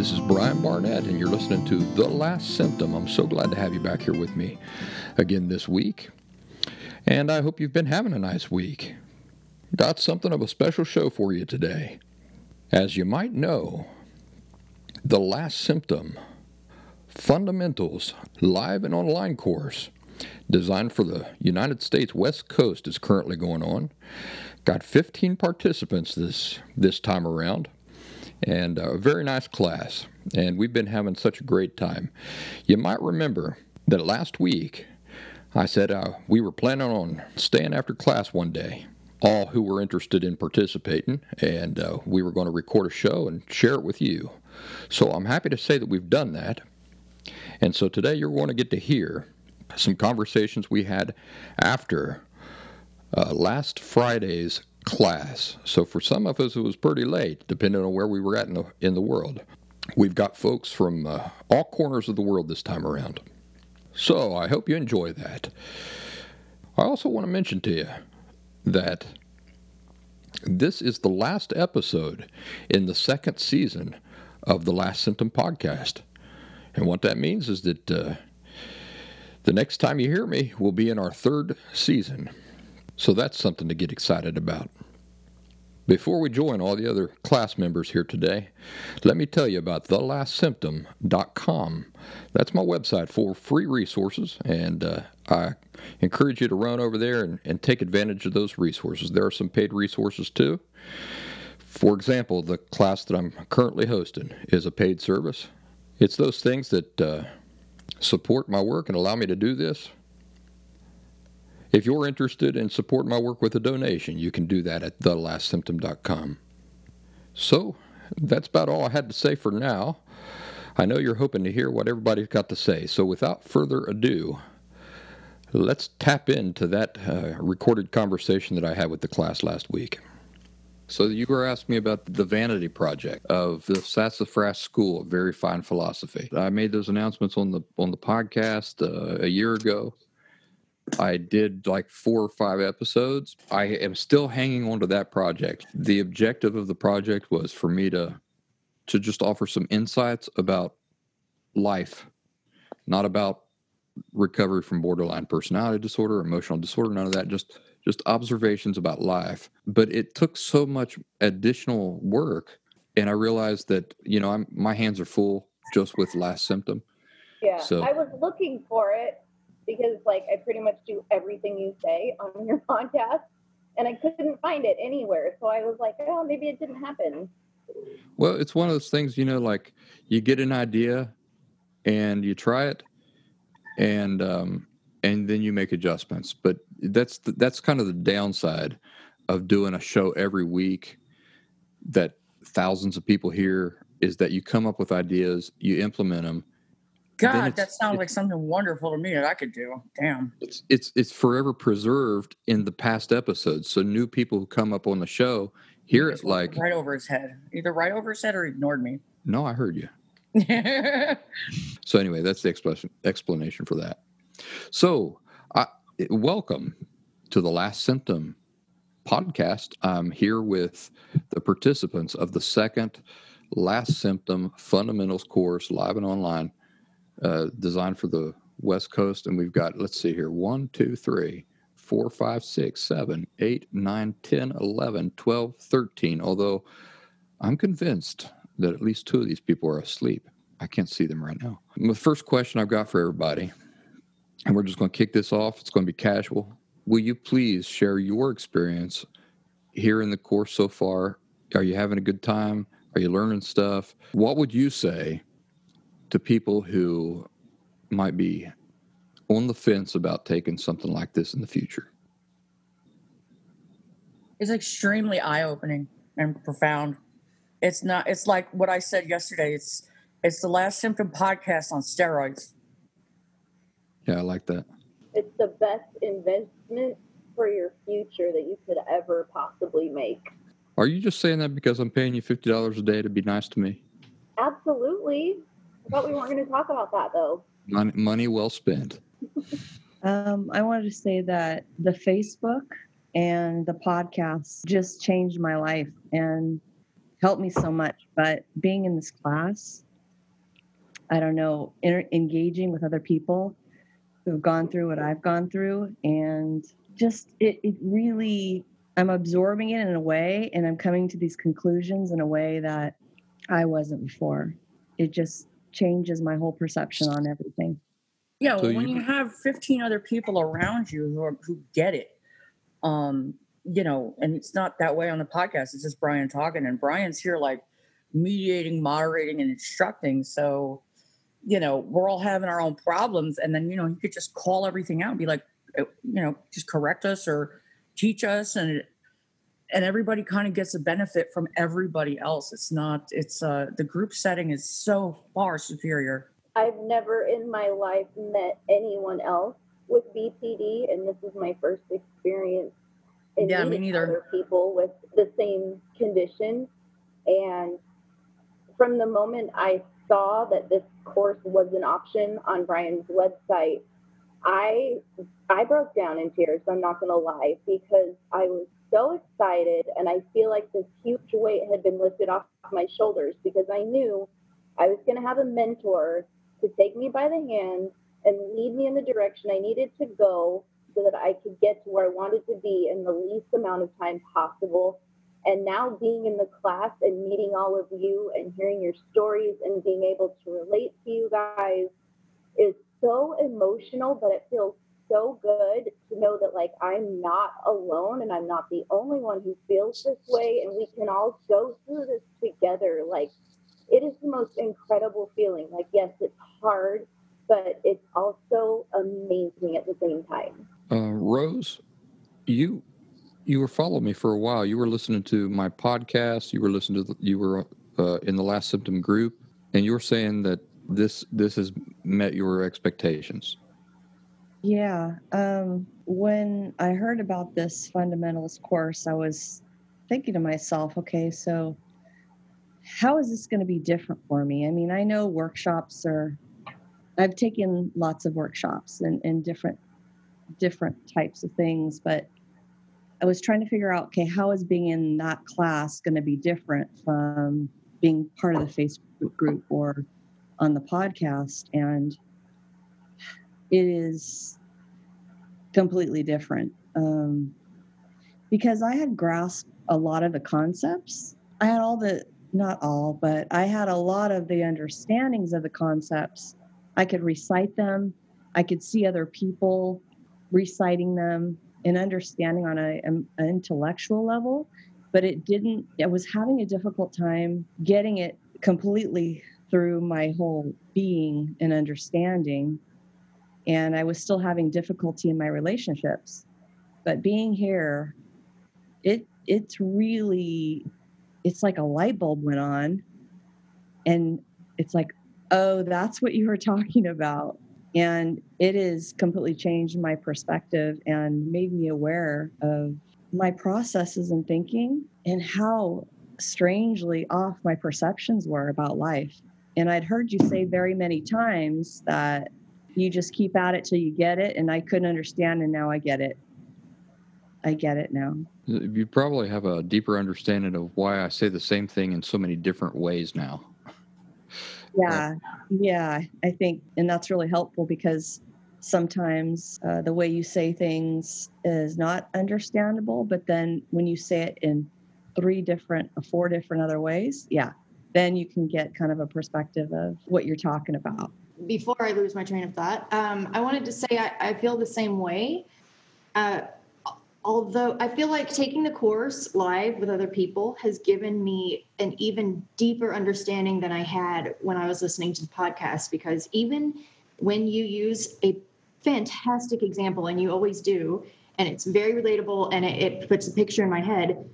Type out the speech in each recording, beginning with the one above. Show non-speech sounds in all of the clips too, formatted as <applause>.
This is Brian Barnett, and you're listening to The Last Symptom. I'm so glad to have you back here with me again this week. And I hope you've been having a nice week. Got something of a special show for you today. As you might know, The Last Symptom Fundamentals Live and Online course designed for the United States West Coast is currently going on. Got 15 participants this this time around and a very nice class. And we've been having such a great time. You might remember that last week I said uh, we were planning on staying after class one day, all who were interested in participating, and uh, we were going to record a show and share it with you. So I'm happy to say that we've done that. And so today you're going to get to hear some conversations we had after uh, last Friday's class. So for some of us, it was pretty late, depending on where we were at in the, in the world. We've got folks from uh, all corners of the world this time around. So I hope you enjoy that. I also want to mention to you that this is the last episode in the second season of the Last Symptom podcast. And what that means is that uh, the next time you hear me will be in our third season. So that's something to get excited about. Before we join all the other class members here today, let me tell you about thelastsymptom.com. That's my website for free resources, and uh, I encourage you to run over there and, and take advantage of those resources. There are some paid resources too. For example, the class that I'm currently hosting is a paid service. It's those things that uh, support my work and allow me to do this if you're interested in supporting my work with a donation, you can do that at thelastsymptom.com. So, that's about all I had to say for now. I know you're hoping to hear what everybody's got to say, so without further ado, let's tap into that uh, recorded conversation that I had with the class last week. So you were asking me about the Vanity Project of the Sassafras School of Very Fine Philosophy. I made those announcements on the on the podcast uh, a year ago. I did like four or five episodes. I am still hanging on to that project. The objective of the project was for me to to just offer some insights about life, not about recovery from borderline personality disorder, emotional disorder, none of that, just just observations about life. But it took so much additional work and I realized that, you know, I'm my hands are full just with last symptom. Yeah. So I was looking for it because like I pretty much do everything you say on your <laughs> podcast and I couldn't find it anywhere. So I was like, oh, maybe it didn't happen. Well, it's one of those things, you know, like you get an idea and you try it and um and then you make adjustments. But that's the, that's kind of the downside of doing a show every week that thousands of people hear is that you come up with ideas, you implement them, God, that sounds like something wonderful to me that I could do. Damn. It's it's it's forever preserved in the past episodes. So new people who come up on the show hear it like right over his head. Either right over his head or ignored me. <laughs> No, I heard you. so anyway, that's the explanation explanation for that. So, I, welcome to the Last Symptom podcast. I'm here with the participants of the second Last Symptom Fundamentals course, live and online uh, designed for the West Coast. And we've got, let's see here, one, two, three, four, five, six, seven, eight, nine, 10, 11, 12, 13. Although I'm convinced that at least two of these people are asleep. I can't see them right now. The first question I've got for everybody and we're just going to kick this off. It's going to be casual. Will you please share your experience here in the course so far? Are you having a good time? Are you learning stuff? What would you say to people who might be on the fence about taking something like this in the future? It's extremely eye opening and profound. It's not, it's like what I said yesterday. It's, it's the last symptom podcast on steroids. Yeah, I like that. It's the best investment for your future that you could ever possibly make. Are you just saying that because I'm paying you fifty dollars a day to be nice to me? Absolutely. I thought we weren't going to talk about that though. Money, money well spent. <laughs> um, I wanted to say that the Facebook and the podcast just changed my life and helped me so much. But being in this class, I don't know, inter- engaging with other people who've gone through what I've gone through, and just it, it really, I'm absorbing it in a way, and I'm coming to these conclusions in a way that I wasn't before. It just changes my whole perception on everything. Yeah, so when you, you have 15 other people around you who are, who get it, um, you know, and it's not that way on the podcast. It's just Brian talking, and Brian's here like mediating, moderating, and instructing. So, you know, we're all having our own problems, and then you know, he could just call everything out and be like, uh, you know, just correct us or teach us, and and everybody kind of gets a benefit from everybody else. It's not. It's uh, the group setting is so far superior. I've never in my life met anyone else with BPD, and this is my first experience in yeah, meeting me neither. other people with the same condition. And from the moment I saw that this course was an option on Brian's website, I I broke down in tears. I'm not going to lie because I was so excited, and I feel like this huge weight had been lifted off my shoulders because I knew I was going to have a mentor to take me by the hand and lead me in the direction I needed to go so that I could get to where I wanted to be in the least amount of time possible. And now being in the class and meeting all of you and hearing your stories and being able to relate to you guys is so emotional, but it feels so good to know that like I'm not alone and I'm not the only one who feels this way and we can all go through this together. Like it is the most incredible feeling. Like yes, it's hard but it's also amazing at the same time. Uh, Rose, you you were following me for a while. You were listening to my podcast. You were listening to the, you were uh, in the last symptom group, and you were saying that this this has met your expectations. Yeah. Um, when I heard about this fundamentals course, I was thinking to myself, okay, so how is this going to be different for me? I mean, I know workshops are I've taken lots of workshops and, and different different types of things, but I was trying to figure out, okay, how is being in that class going to be different from being part of the Facebook group or on the podcast? And it is completely different um, because I had grasped a lot of the concepts. I had all the, not all, but I had a lot of the understandings of the concepts I could recite them. I could see other people reciting them and understanding on a, an intellectual level, but it didn't, I was having a difficult time getting it completely through my whole being and understanding. And I was still having difficulty in my relationships. But being here, it it's really it's like a light bulb went on and it's like oh, that's what you were <laughs> talking about. And it has completely changed my perspective and made me aware of my processes and thinking and how strangely off my perceptions were about life. And I'd heard you say very many times that you just keep at it till you get it. And I couldn't understand, and now I get it. I get it now. You probably have a deeper understanding of why I say the same thing in so many different ways now yeah yeah i think and that's really helpful because sometimes uh, the way you say things is not understandable but then when you say it in three different or four different other ways yeah then you can get kind of a perspective of what you're talking about before I lose my train of thought, um, I wanted to say I, I feel the same way. Uh, although I feel like taking the course live with other people has given me an even deeper understanding than I had when I was listening to the podcast. Because even when you use a fantastic example, and you always do, and it's very relatable and it, it puts a picture in my head,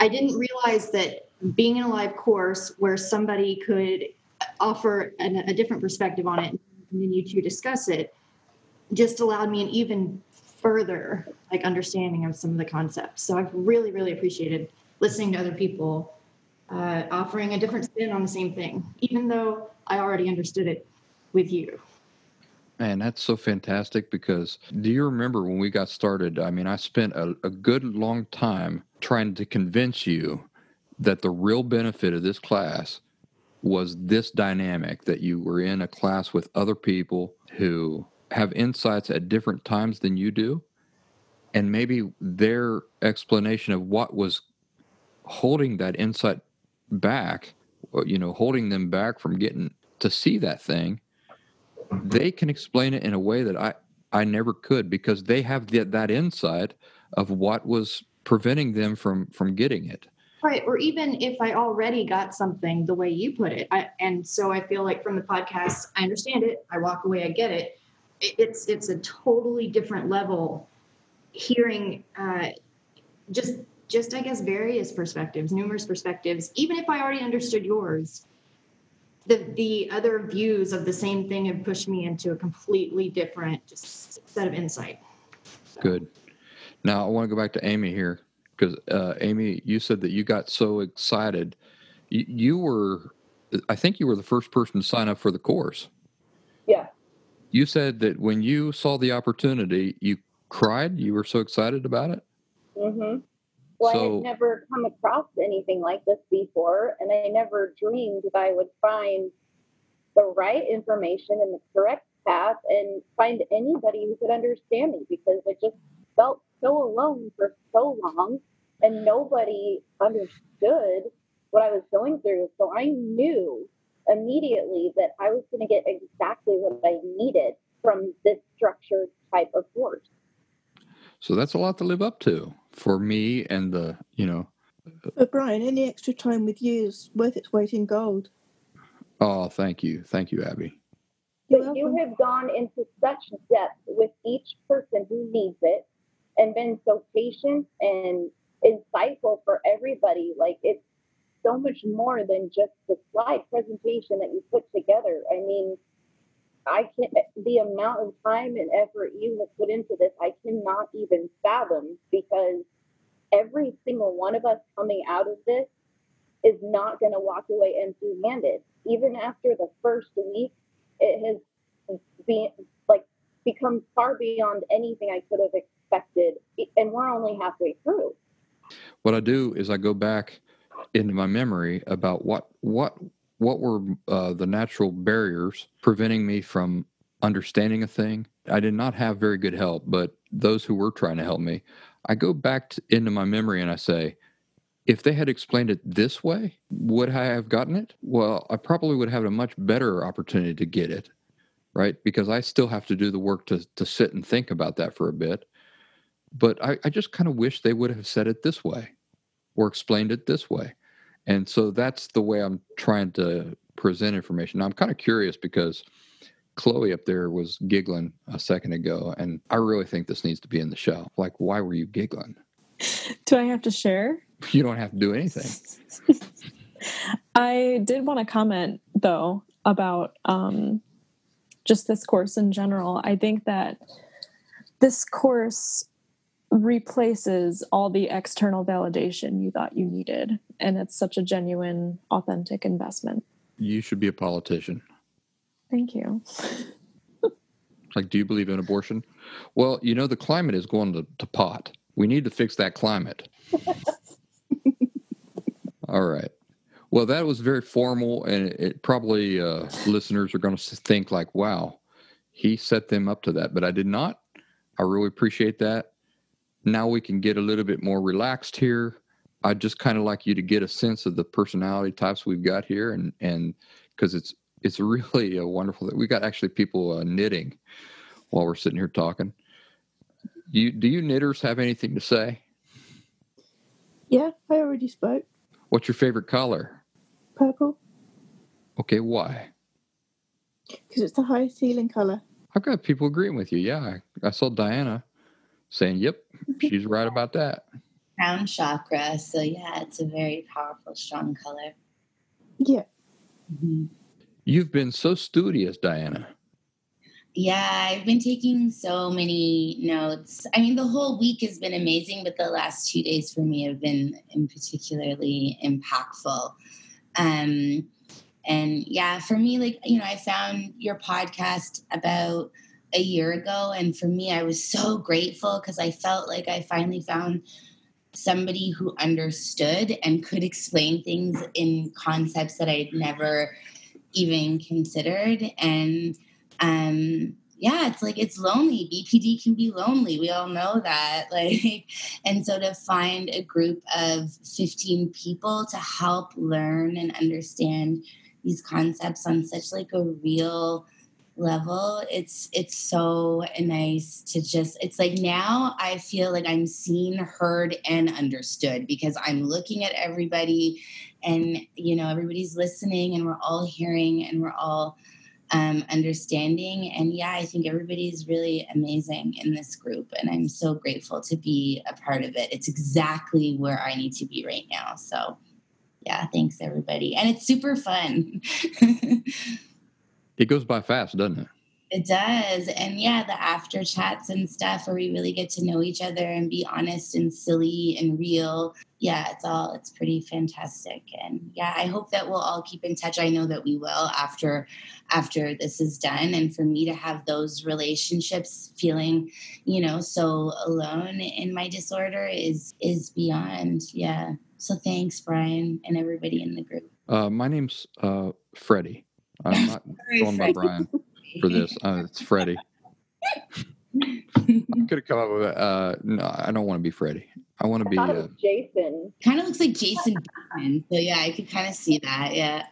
I didn't realize that being in a live course where somebody could offer an, a different perspective on it and then you two discuss it just allowed me an even further like understanding of some of the concepts. So I've really, really appreciated listening to other people uh, offering a different spin on the same thing, even though I already understood it with you. Man, that's so fantastic because do you remember when we got started? I mean, I spent a, a good long time trying to convince you that the real benefit of this class was this dynamic that you were in a class with other people who have insights at different times than you do? And maybe their explanation of what was holding that insight back you know holding them back from getting to see that thing they can explain it in a way that i i never could because they have the, that insight of what was preventing them from from getting it right or even if i already got something the way you put it I, and so i feel like from the podcast i understand it i walk away i get it. It's it's a totally different level hearing uh, just just i guess various perspectives numerous perspectives. Even if i already understood yours the the other views of the same thing have pushed me into a completely different just set of insight. So. good. Now i want to go back to amy here because uh, amy you said that you got so excited you, you were i think you were the first person to sign up for the course yeah you said that when you saw the opportunity, you cried. You were so excited about it. Mm-hmm. Well, so, I had never come across anything like this before, and I never dreamed that I would find the right information and the correct path and find anybody who could understand me because I just felt so alone for so long and nobody understood what I was going through. So I knew immediately that I was going to get exactly what I needed from this structured type of course. So that's a lot to live up to for me and the, you know. But Brian, any extra time with you is worth its weight in gold. Oh, thank you. Thank you, Abby. But you have gone into such depth with each person who needs it and been so patient and insightful for everybody. Like it's so much more than just the slide presentation that you put together. I mean, I can the amount of time and effort you have put into this, I cannot even fathom because every single one of us coming out of this is not going to walk away empty handed. Even after the first week, it has been like become far beyond anything I could have expected. And we're only halfway through. What I do is I go back into my memory about what what what were uh, the natural barriers preventing me from understanding a thing. I did not have very good help, but those who were trying to help me, I go back to, into my memory and I say, if they had explained it this way, would I have gotten it? Well, I probably would have had a much better opportunity to get it, right? Because I still have to do the work to to sit and think about that for a bit. But I, I just kind of wish they would have said it this way or explained it this way. And so that's the way I'm trying to present information. Now, I'm kind of curious because Chloe up there was giggling a second ago, and I really think this needs to be in the show. Like, why were you giggling? Do I have to share? You don't have to do anything. <laughs> I did want to comment, though, about um, just this course in general. I think that this course replaces all the external validation you thought you needed. And it's such a genuine, authentic investment. You should be a politician. Thank you. <laughs> like, do you believe in abortion? Well, you know, the climate is going to, to pot. We need to fix that climate. <laughs> all right. Well, that was very formal, and it, it probably uh, listeners are going to think like, "Wow, he set them up to that." But I did not. I really appreciate that now we can get a little bit more relaxed here. I'd just kind of like you to get a sense of the personality types we've got here, and and because it's it's really a wonderful. That we got actually people uh, knitting while we're sitting here talking. You do you knitters have anything to say? Yeah, I already spoke. What's your favorite color? Purple, Okay, why? because it's the highest ceiling colour. I've got people agreeing with you. Yeah, I, I saw Diana saying, "Yep, she's right about that." <laughs> crown chakra. So yeah, it's a very powerful, strong color. Yeah, Mhm. You've been so studious, Diana. Yeah, I've been taking so many notes. I mean, the whole week has been amazing, but the last two days for me have been in particularly impactful. Um, and yeah, for me, like, you know, I found your podcast about a year ago. And for me, I was so grateful because I felt like I finally found somebody who understood and could explain things in concepts that I'd never even considered. And um yeah it's like it's lonely bpd can be lonely we all know that <laughs> like and so to find a group of 15 people to help learn and understand these concepts on such like a real level it's it's so nice to just it's like now i feel like i'm seen heard and understood because i'm looking at everybody and you know everybody's listening and we're all hearing and we're all um, understanding. And yeah, I think everybody's really amazing in this group. And I'm so grateful to be a part of it. It's exactly where I need to be right now. So yeah, thanks everybody. And it's super fun. <laughs> It goes by fast, doesn't it? It does. And yeah, the after chats and stuff where we really get to know each other and be honest and silly and real. Yeah, it's all it's pretty fantastic. And yeah, I hope that we'll all keep in touch. I know that we will after after this is done. And for me to have those relationships feeling, you know, so alone in my disorder is is beyond. Yeah. So thanks, Brian, and everybody in the group. Uh, my name's uh, Freddie. I'm not <laughs> Sorry, going by Brian for this. Uh, it's Freddie. I <laughs> could have come up with a, uh, no, I don't want to be Freddie. I want to I be. Uh, Jason. kind of looks like Jason Bateman. So yeah, I could kind of see that. Yeah.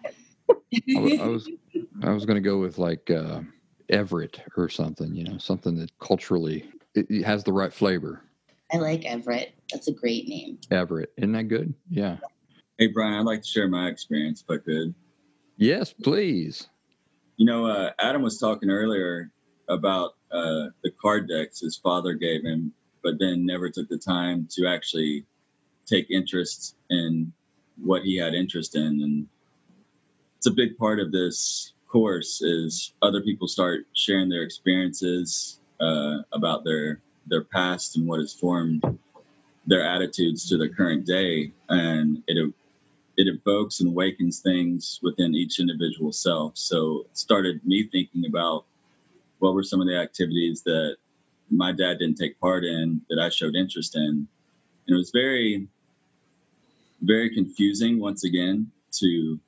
I, I was <laughs> I was going to go with like uh, Everett or something. You know, something that culturally it, it has the right flavor. I like Everett. That's a great name. Everett, isn't that good? Yeah. Hey, Brian, I'd like to share my experience if I could. Yes, please. You know, uh, Adam was talking earlier about uh, the card decks his father gave him, but then never took the time to actually take interest in what he had interest in. And it's a big part of this course is other people start sharing their experiences uh, about their their past and what has formed their attitudes to the current day, and it it evokes and awakens things within each individual self. So it started me thinking about what were some of the activities that my dad didn't take part in that I showed interest in. And it was very, very confusing once again to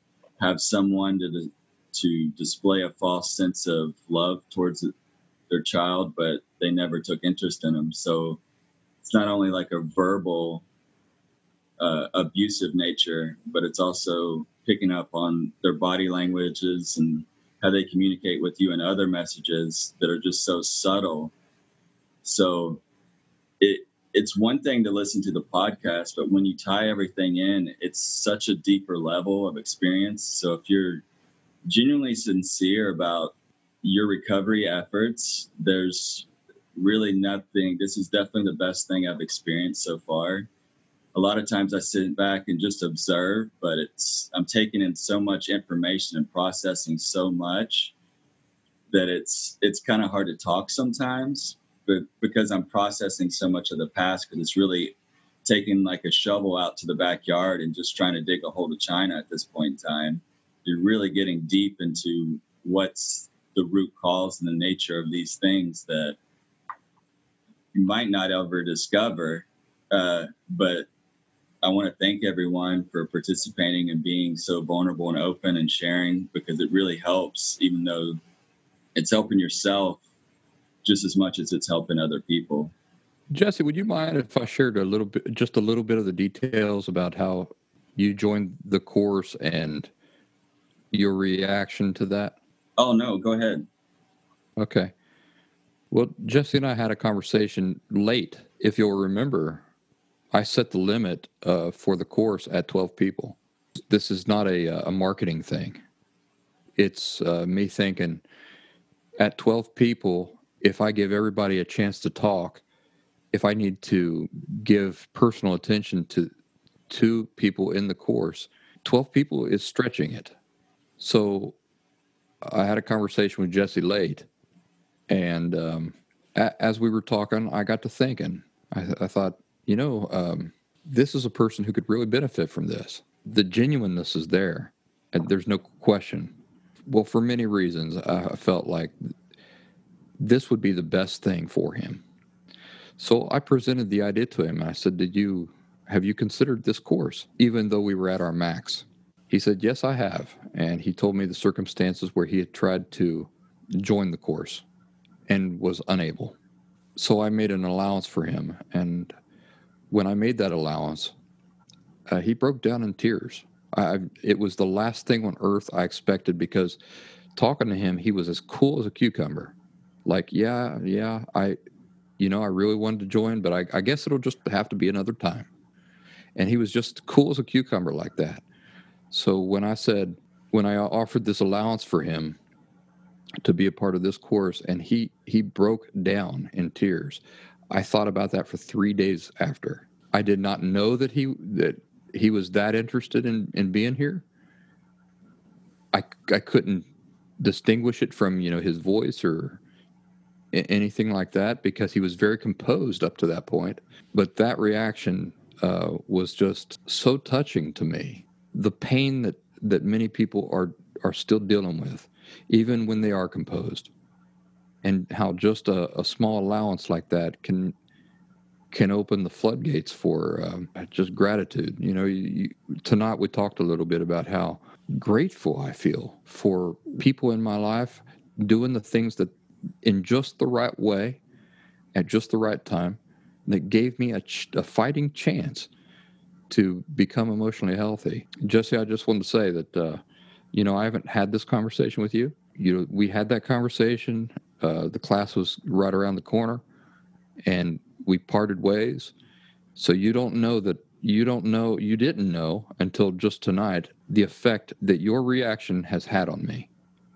have someone to to display a false sense of love towards their child, but they never took interest in them. So it's not only like a verbal uh, abusive nature, but it's also picking up on their body languages and how they communicate with you and other messages that are just so subtle. So it it's one thing to listen to the podcast, but when you tie everything in, it's such a deeper level of experience. So if you're genuinely sincere about your recovery efforts, there's really nothing. This is definitely the best thing I've experienced so far a lot of times I sit back and just observe, but it's I'm taking in so much information and processing so much that it's it's kind of hard to talk sometimes, but because I'm processing so much of the past, because it's really taking like a shovel out to the backyard and just trying to dig a hole to China at this point in time. You're really getting deep into what's the root cause and the nature of these things that you might not ever discover. Uh, but I want to thank everyone for participating and being so vulnerable and open and sharing because it really helps, even though it's helping yourself just as much as it's helping other people. Jesse, would you mind if I shared a little bit, just a little bit of the details about how you joined the course and your reaction to that? Oh no, go ahead. Okay. Well, Jesse and I had a conversation late. If you'll remember, I set the limit uh, for the course at 12 people. This is not a, a marketing thing. It's uh, me thinking at 12 people, if I give everybody a chance to talk, if I need to give personal attention to two people in the course, 12 people is stretching it. So I had a conversation with Jesse late, and um, a- as we were talking, I got to thinking. I, I thought, you know, um, this is a person who could really benefit from this. The genuineness is there, and there's no question. Well, for many reasons, I felt like this would be the best thing for him. So I presented the idea to him. I said, "Did you have you considered this course, even though we were at our max?" He said, Yes, I have. And he told me the circumstances where he had tried to join the course and was unable. So I made an allowance for him. And when I made that allowance, uh, he broke down in tears. I, it was the last thing on earth I expected because talking to him, he was as cool as a cucumber. Like, yeah, yeah, I, you know, I really wanted to join, but I, I guess it'll just have to be another time. And he was just cool as a cucumber like that. So when I said, when I offered this allowance for him to be a part of this course, and he he broke down in tears, I thought about that for three days after. I did not know that he that he was that interested in in being here. I I couldn't distinguish it from you know his voice or anything like that because he was very composed up to that point. But that reaction uh, was just so touching to me the pain that that many people are are still dealing with, even when they are composed, and how just a, a small allowance like that can can open the floodgates for um, just gratitude. You know, you, you, tonight we talked a little bit about how grateful I feel for people in my life doing the things that in just the right way at just the right time that gave me a, ch- a fighting chance to become emotionally healthy. Jesse, I just wanted to say that, uh, you know, I haven't had this conversation with you. You know, we had that conversation. Uh, the class was right around the corner, and we parted ways. So you don't know that you don't know you didn't know until just tonight the effect that your reaction has had on me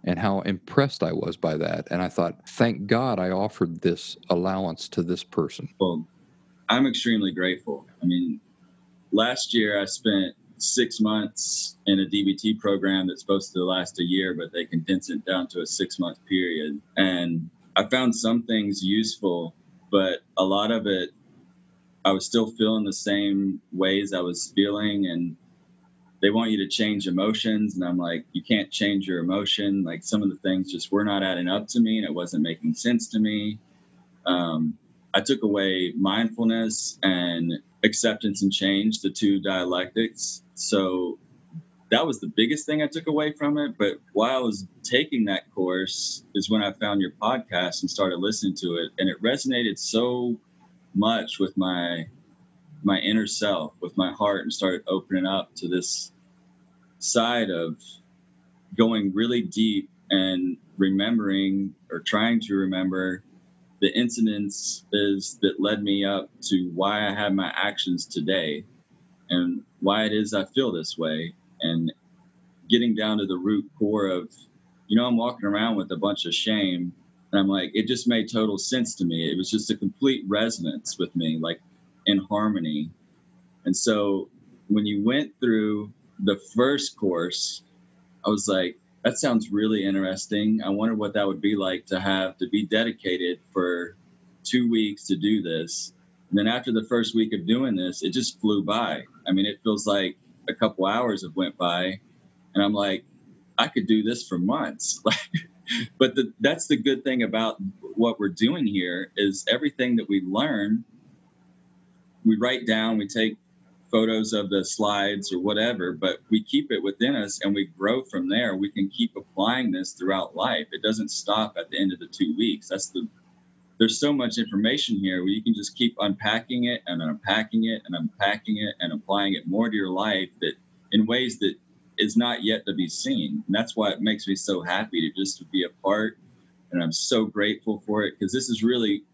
and how impressed I was by that. And I thought, thank God I offered this allowance to this person. Well, I'm extremely grateful. I mean, last year I spent six months in a DBT program that's supposed to last a year, but they condense it down to a six month period. And I found some things useful, but a lot of it, I was still feeling the same ways I was feeling. And they want you to change emotions. And I'm like, you can't change your emotion. Like some of the things just were not adding up to me and it wasn't making sense to me. Um, I took away mindfulness and acceptance and change, the two dialectics. So that was the biggest thing I took away from it. But while I was taking that course, is when I found your podcast and started listening to it, and it resonated so much with my my inner self, with my heart, and started opening up to this side of going really deep and remembering or trying to remember the incidents is that led me up to why I have my actions today and why it is I feel this way and getting down to the root core of you know I'm walking around with a bunch of shame and I'm like it just made total sense to me. It was just a complete resonance with me like in harmony. And so when you went through the first course I was like that sounds really interesting. I wonder what that would be like to have to be dedicated for two weeks to do this. And then after the first week of doing this, it just flew by. I mean, it feels like a couple hours have went by, and I'm like, I could do this for months. <laughs> but the, that's the good thing about what we're doing here is everything that we learn, we write down, we take photos of the slides or whatever, but we keep it within us and we grow from there. We can keep applying this throughout life. It doesn't stop at the end of the two weeks. That's the there's so much information here where you can just keep unpacking it and unpacking it and unpacking it and applying it more to your life that in ways that is not yet to be seen. And that's why it makes me so happy to just to be a part. And I'm so grateful for it because this is really,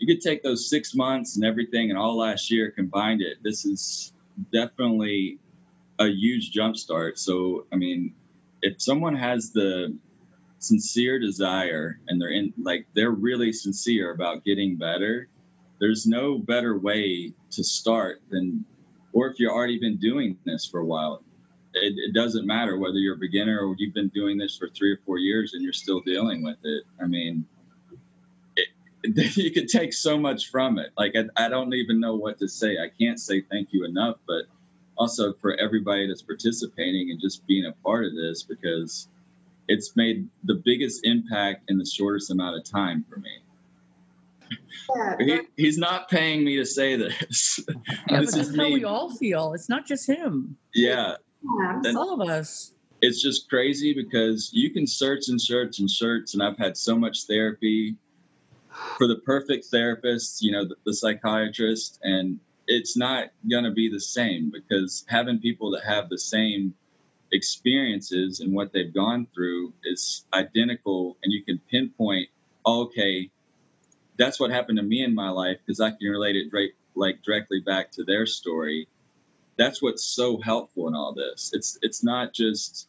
you could take those six months and everything and all last year, combined it. This is definitely a huge jump start. So, I mean, if someone has the sincere desire and they're in, like, they're really sincere about getting better, there's no better way to start than, or if you've already been doing this for a while, it, it, doesn't matter whether you're a beginner or you've been doing this for three or four years and you're still dealing with it. I mean, <laughs> you could take so much from it. Like, I, I don't even know what to say. I can't say thank you enough, but also for everybody that's participating and just being a part of this because it's made the biggest impact in the shortest amount of time for me. Yeah, he, he's not paying me to say this. <laughs> <laughs> Yeah, this is how me. we all feel. It's not just him. Yeah, yeah, all of us. It's just crazy because you can search and search and search, and I've had so much therapy for the perfect therapist, you know, the, the psychiatrist, and it's not going to be the same because having people that have the same experiences and what they've gone through is identical, and you can pinpoint, okay, that's what happened to me in my life because I can relate it like directly back to their story that's what's so helpful in all this. It's it's not just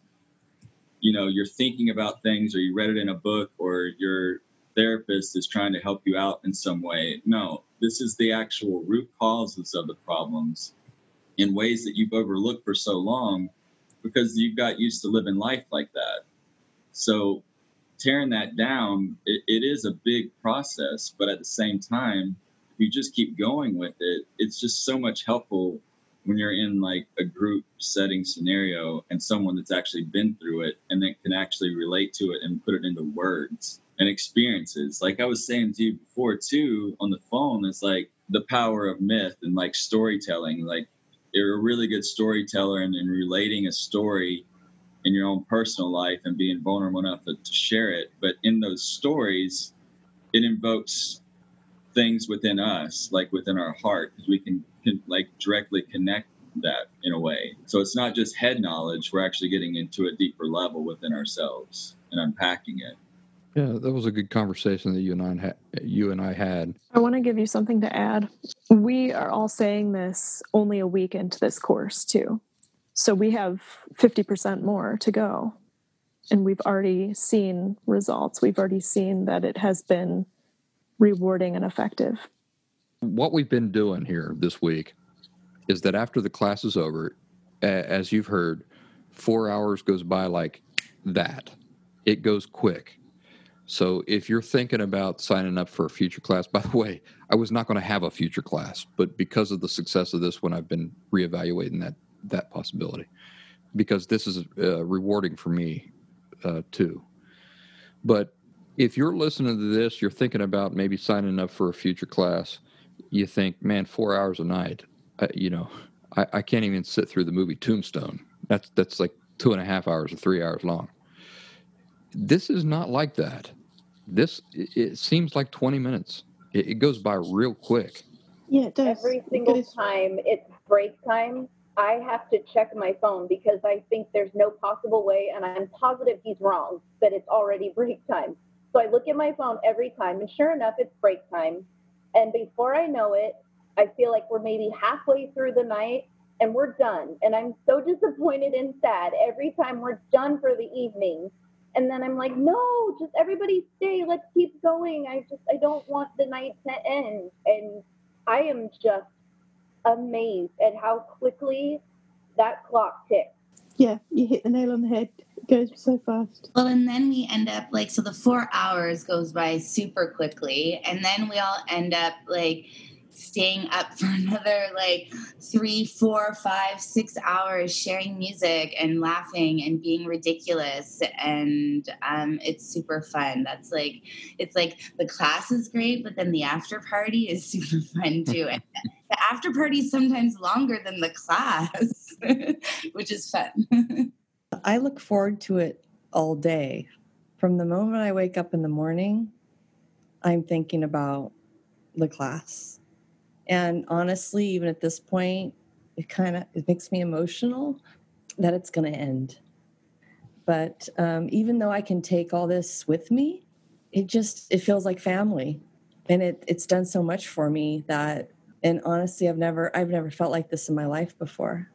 you know you're thinking about things or you read it in a book or your therapist is trying to help you out in some way. No, this is the actual root causes of the problems in ways that you've overlooked for so long because you've got used to living life like that. So tearing that down, it, it is a big process, but at the same time, if you just keep going with it, it's just so much helpful when you're in like a group setting scenario and someone that's actually been through it and then can actually relate to it and put it into words and experiences. Like I was saying to you before too on the phone, it's like the power of myth and like storytelling. Like you're a really good storyteller and in relating a story in your own personal life and being vulnerable enough to, to share it. But in those stories, it invokes things within us, like within our heart, because we can can like directly connect that in a way. So it's not just head knowledge, we're actually getting into a deeper level within ourselves and unpacking it. Yeah, that was a good conversation that you and I had. You and I had. I want to give you something to add. We are all saying this only a week into this course, too. So we have 50% more to go. And we've already seen results. We've already seen that it has been rewarding and effective. What we've been doing here this week is that after the class is over, as you've heard, four hours goes by like that. It goes quick. So if you're thinking about signing up for a future class, <laughs> by the way, I was not going to have a future class, but because of the success of this one, I've been reevaluating that that possibility because this is uh, rewarding for me uh, too. But if you're listening to this, you're thinking about maybe signing up for a future class you think, man, four hours a night, uh, you know, I, I, can't even sit through the movie Tombstone. That's that's like two and a half hours or three hours long. This is not like that. This it, it seems like twenty minutes. It, it, goes by real quick. Yeah, it does. Every single it time it's break time, I have to check my phone because I think there's no possible way, and I'm positive he's wrong that it's already break time. So I look at my phone every time, and sure enough, it's break time and before I know it, I feel like we're maybe halfway through the night and we're done. And I'm so disappointed and sad every time we're done for the evening. And then I'm like, no, just everybody stay. Let's keep going. I just, I don't want the night to end. And I am just amazed at how quickly that clock ticks. Yeah, you hit the nail on the head goes so fast. Well, and then we end up like, so the four hours goes by super quickly. And then we all end up like, staying up <laughs> for another like three, four, five, six hours sharing music and laughing and being ridiculous. And um, it's super fun. That's like, it's like the class is great, but then the after party <laughs> is super fun too. And the after party is sometimes longer than the class, <laughs> which is fun. I look forward to it all day. From the moment I wake up in the morning, I'm thinking about the class. And honestly, even at this point, it kind of it makes me emotional that it's going to end. But um, even though I can take all this with me, it just it feels like family, and it it's done so much for me that. And honestly, I've never I've never felt like this in my life before.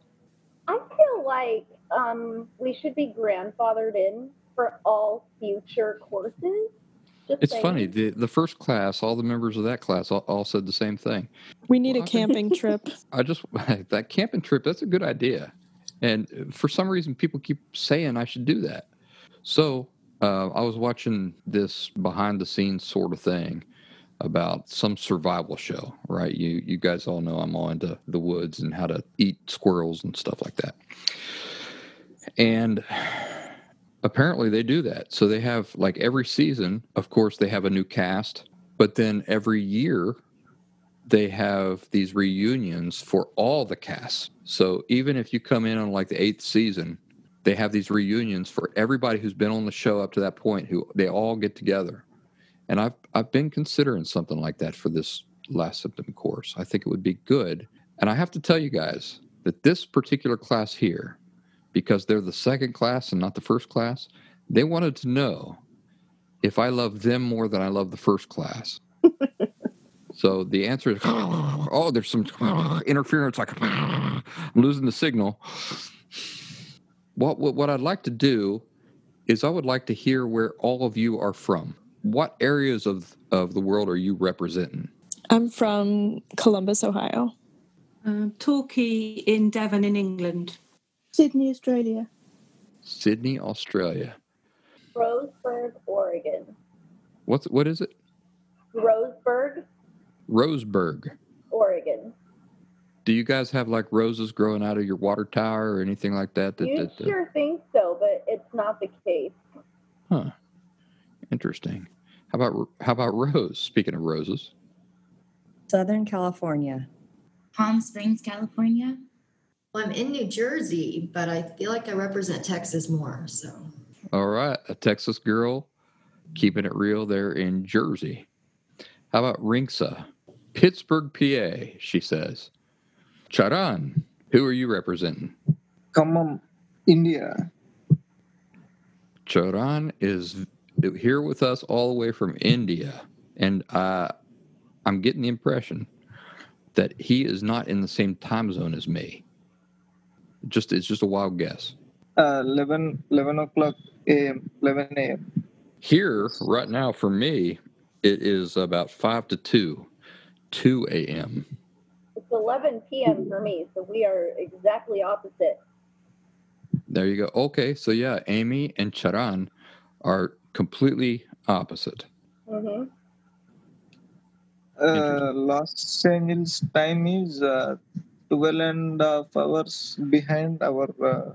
I feel like um, we should be grandfathered in for all future courses. Just It's saying. funny. The the first class, all the members of that class all, all said the same thing. We need Well, a I think- camping <laughs> trip. I just <laughs> that camping trip. That's a good idea, and for some reason, people keep saying I should do that. So uh, I was watching this behind the scenes sort of thing about some survival show. Right? You you guys all know I'm all into the woods and how to eat squirrels and stuff like that. And apparently they do that. So they have like every season, of course, they have a new cast, but then every year they have these reunions for all the casts. So even if you come in on like the eighth season, they have these reunions for everybody who's been on the show up to that point who they all get together. And I've I've been considering something like that for this last symptom course. I think it would be good. And I have to tell you guys that this particular class here, because they're the second class and not the first class, they wanted to know if I love them more than I love the first class. <laughs> So the answer is, <gasps> oh, there's some <laughs> interference. Like <laughs> I'm losing the signal. What, what what I'd like to do is I would like to hear where all of you are from. What areas of of the world are you representing? I'm from Columbus, Ohio. Um, Torquay in Devon in England. Sydney, Australia. Sydney, Australia. Roseburg, Oregon. What's what is it? Roseburg, Roseburg. Oregon. Do you guys have like roses growing out of your water tower or anything like that? that, You that- that- sure think so, but it's not the case. Huh. Interesting. How about how about Rose? Speaking of roses, Southern California. Palm Springs, California. Well, I'm in New Jersey, but I feel like I represent Texas more. So all right, a Texas girl, keeping it real there in Jersey. How about Ringsa, Pittsburgh, PA? She says. Charan, who are you representing? Khammam, India. Charan is here with us all the way from India, and uh, I'm getting the impression that he is not in the same time zone as me. Just it's just a wild guess. Uh, 11, 11 o'clock a.m., 11 a.m. Here, right now, for me, it is about five to two, two a.m. It's 11 p.m. for me, so we are exactly opposite. There you go. Okay, so yeah, Amy and Charan are completely opposite. hmm Uh, Los Angeles time is uh, 12 and a half hours behind our uh,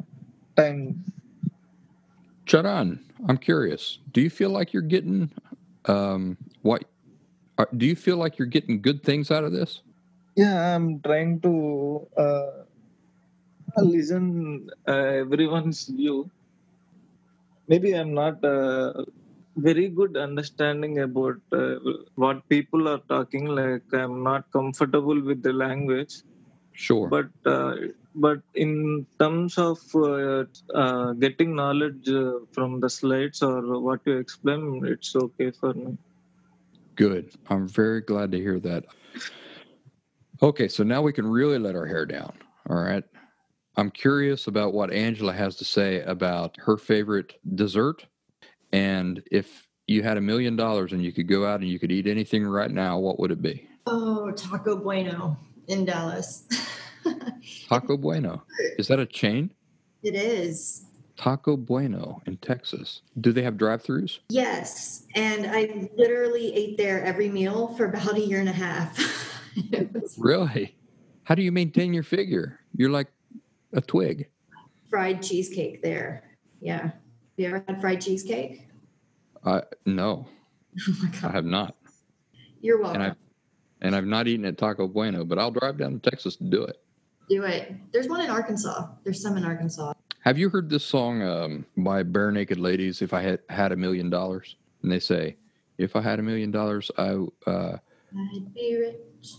time. Charan, I'm curious. Do you feel like you're getting um, what? Are, do you feel like you're getting good things out of this? Yeah, I'm trying to uh, listen uh, everyone's view. Maybe I'm not uh, very good understanding about uh, what people are talking. Like I'm not comfortable with the language. Sure. But uh, but in terms of uh, uh, getting knowledge uh, from the slides or what you explain, it's okay for me. Good. I'm very glad to hear that. Okay, so now we can really let our hair down. All right. I'm curious about what Angela has to say about her favorite dessert. And if you had a million dollars and you could go out and you could eat anything right now, what would it be? Oh, Taco Bueno in Dallas. <laughs> Taco Bueno. Is that a chain? it is. Taco Bueno in Texas. Do they have drive throughs? Yes. And I literally ate there every meal for about a year and a half. Was <laughs> Really? How do you maintain your figure? You're like a twig. fried cheesecake there. Yeah. Have you ever had fried cheesecake? I no, <laughs> Oh my I have not. You're welcome. And I've not eaten at Taco Bueno, but I'll drive down to Texas to do it. Do it. There's one in Arkansas. There's some in Arkansas. Have you heard this song um, by Barenaked Ladies? If I had had a million dollars, and they say, "If I had a million dollars, I uh, I'd be rich.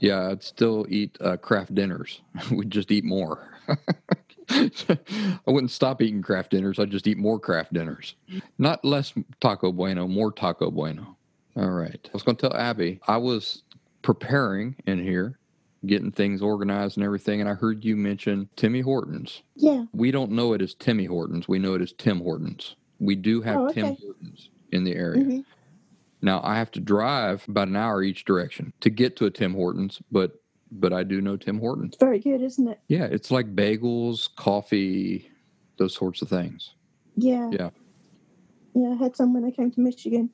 yeah, I'd still eat uh, Kraft Dinners. <laughs> We'd just eat more." <laughs> I wouldn't stop eating Kraft Dinners. I'd just eat more Kraft Dinners. Not less Taco Bueno, more Taco Bueno. All right. I was going to tell Abby, I was preparing in here, getting things organized and everything, and I heard you mention Timmy Hortons. Yeah. We don't know it as Timmy Hortons. We know it as Tim Hortons. We do have Oh, Tim. Hortons in the area. Mhm. Now I have to drive about an hour each direction to get to a Tim Hortons, but but I do know Tim Hortons. It's very good, isn't it? Yeah, it's like bagels, coffee, those sorts of things. Yeah. Yeah. Yeah, I had some when I came to Michigan.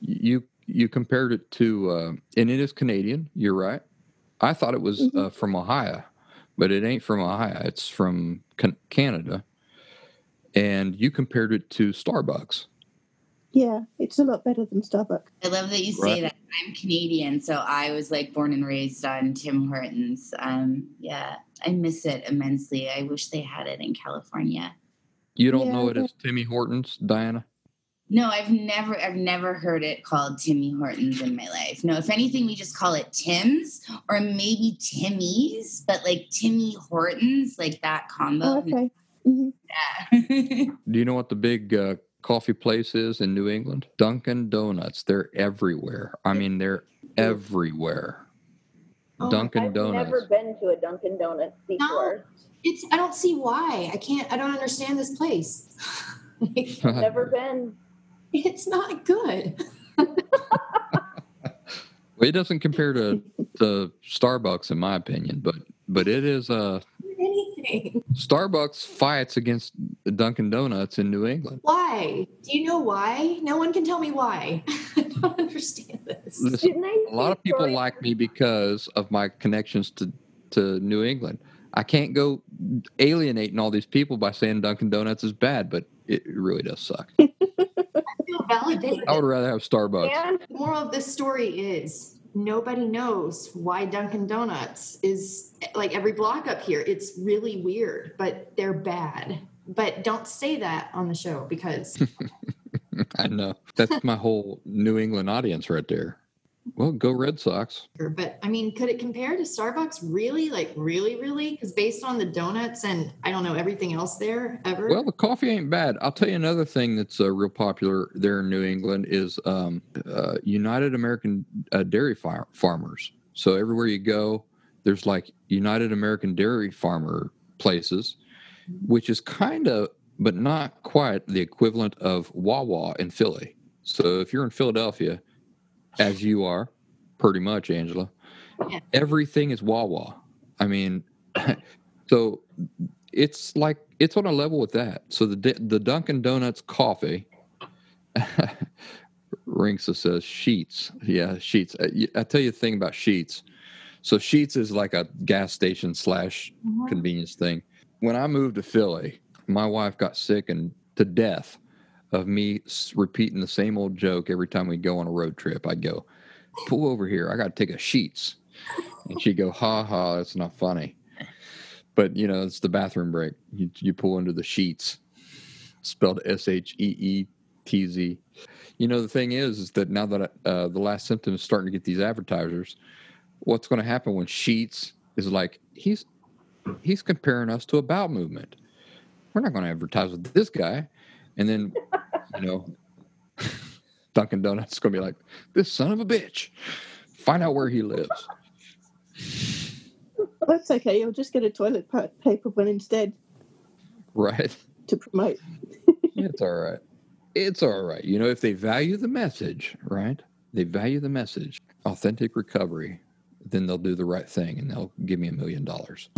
You you compared it to, uh, and it is Canadian. You're right. I thought it was Mhm. uh, from Ohio, but it ain't from Ohio. It's from Can- Canada. And you compared it to Starbucks. Yeah, it's a lot better than Starbucks. I love that you say that. I'm Canadian, so I was like born and raised on Tim Hortons. Um, yeah, I miss it immensely. I wish they had it in California. You don't Yeah, know it as Timmy Hortons, Diana? No, I've never, I've never heard it called Timmy Hortons in my life. No, if anything, we just call it Tim's or maybe Timmy's, but like Timmy Hortons, like that combo. Oh, okay. hmm Yeah. <laughs> Do you know what the big uh, coffee place is in New England? Dunkin' Donuts. They're everywhere. I mean, they're everywhere. Oh, Dunkin' I've Donuts. never been to a Dunkin' Donuts before. It's I don't see why. I can't I don't understand this place. <laughs> Like, <laughs> Never been. It's not good. <laughs> It doesn't compare to, to Starbucks, in my opinion, but but it is. Uh, Anything. Starbucks fights against Dunkin' Donuts in New England. Why? Do you know why? No one can tell me why. <laughs> I don't understand this. Listen, Didn't I a lot of people story- like me because of my connections to to New England. I can't go alienating all these people by saying Dunkin' Donuts is bad, but it really does suck. <laughs> I feel validated. I would rather have Starbucks. And The moral of this story is nobody knows why Dunkin' Donuts is like every block up here. It's really weird, but they're bad. But don't say that on the show because <laughs> I know. That's my whole New England audience right there. Well, go Red Sox. but I mean, could it compare to Starbucks? Really? Like really, really? Because based on the donuts and I don't know everything else there ever. Well, the coffee ain't bad. I'll tell you another thing that's uh, real popular there in New England is um, uh, United American uh, Dairy Far- Farmers. So everywhere you go, there's like United American Dairy Farmer places, which is kind of, but not quite the equivalent of Wawa in Philly. So if you're in Philadelphia, as you are, pretty much, Angela, Yeah. everything is Wawa. I mean, <clears throat> so it's like it's on a level with that. So the the Dunkin' Donuts coffee, <laughs> Ringsa says Sheetz. Yeah, Sheetz. I, y- I tell you the thing about Sheetz. So Sheetz is like a gas station slash Mhm. convenience thing. When I moved to Philly, my wife got sick and to death of me repeating the same old joke every time we go on a road trip. I'd go, pull over here. I got to take a Sheetz. And she'd go, ha ha, that's not funny. But, you know, it's the bathroom break. You, you pull into the Sheetz, spelled S H E E T Z. You know, the thing is, is that now that uh, the last symptom is starting to get these advertisers, what's going to happen when Sheetz is like, he's he's comparing us to a bowel movement. We're not going to advertise with this guy. And then, you know, <laughs> Dunkin' Donuts is going to be like, this son of a bitch. Find out where he lives. That's okay. You'll just get a toilet paper one instead Right? to promote. <laughs> It's all right. It's all right. You know, if they value the message, right? They value the message, authentic recovery, then they'll do the right thing and they'll give me a million dollars.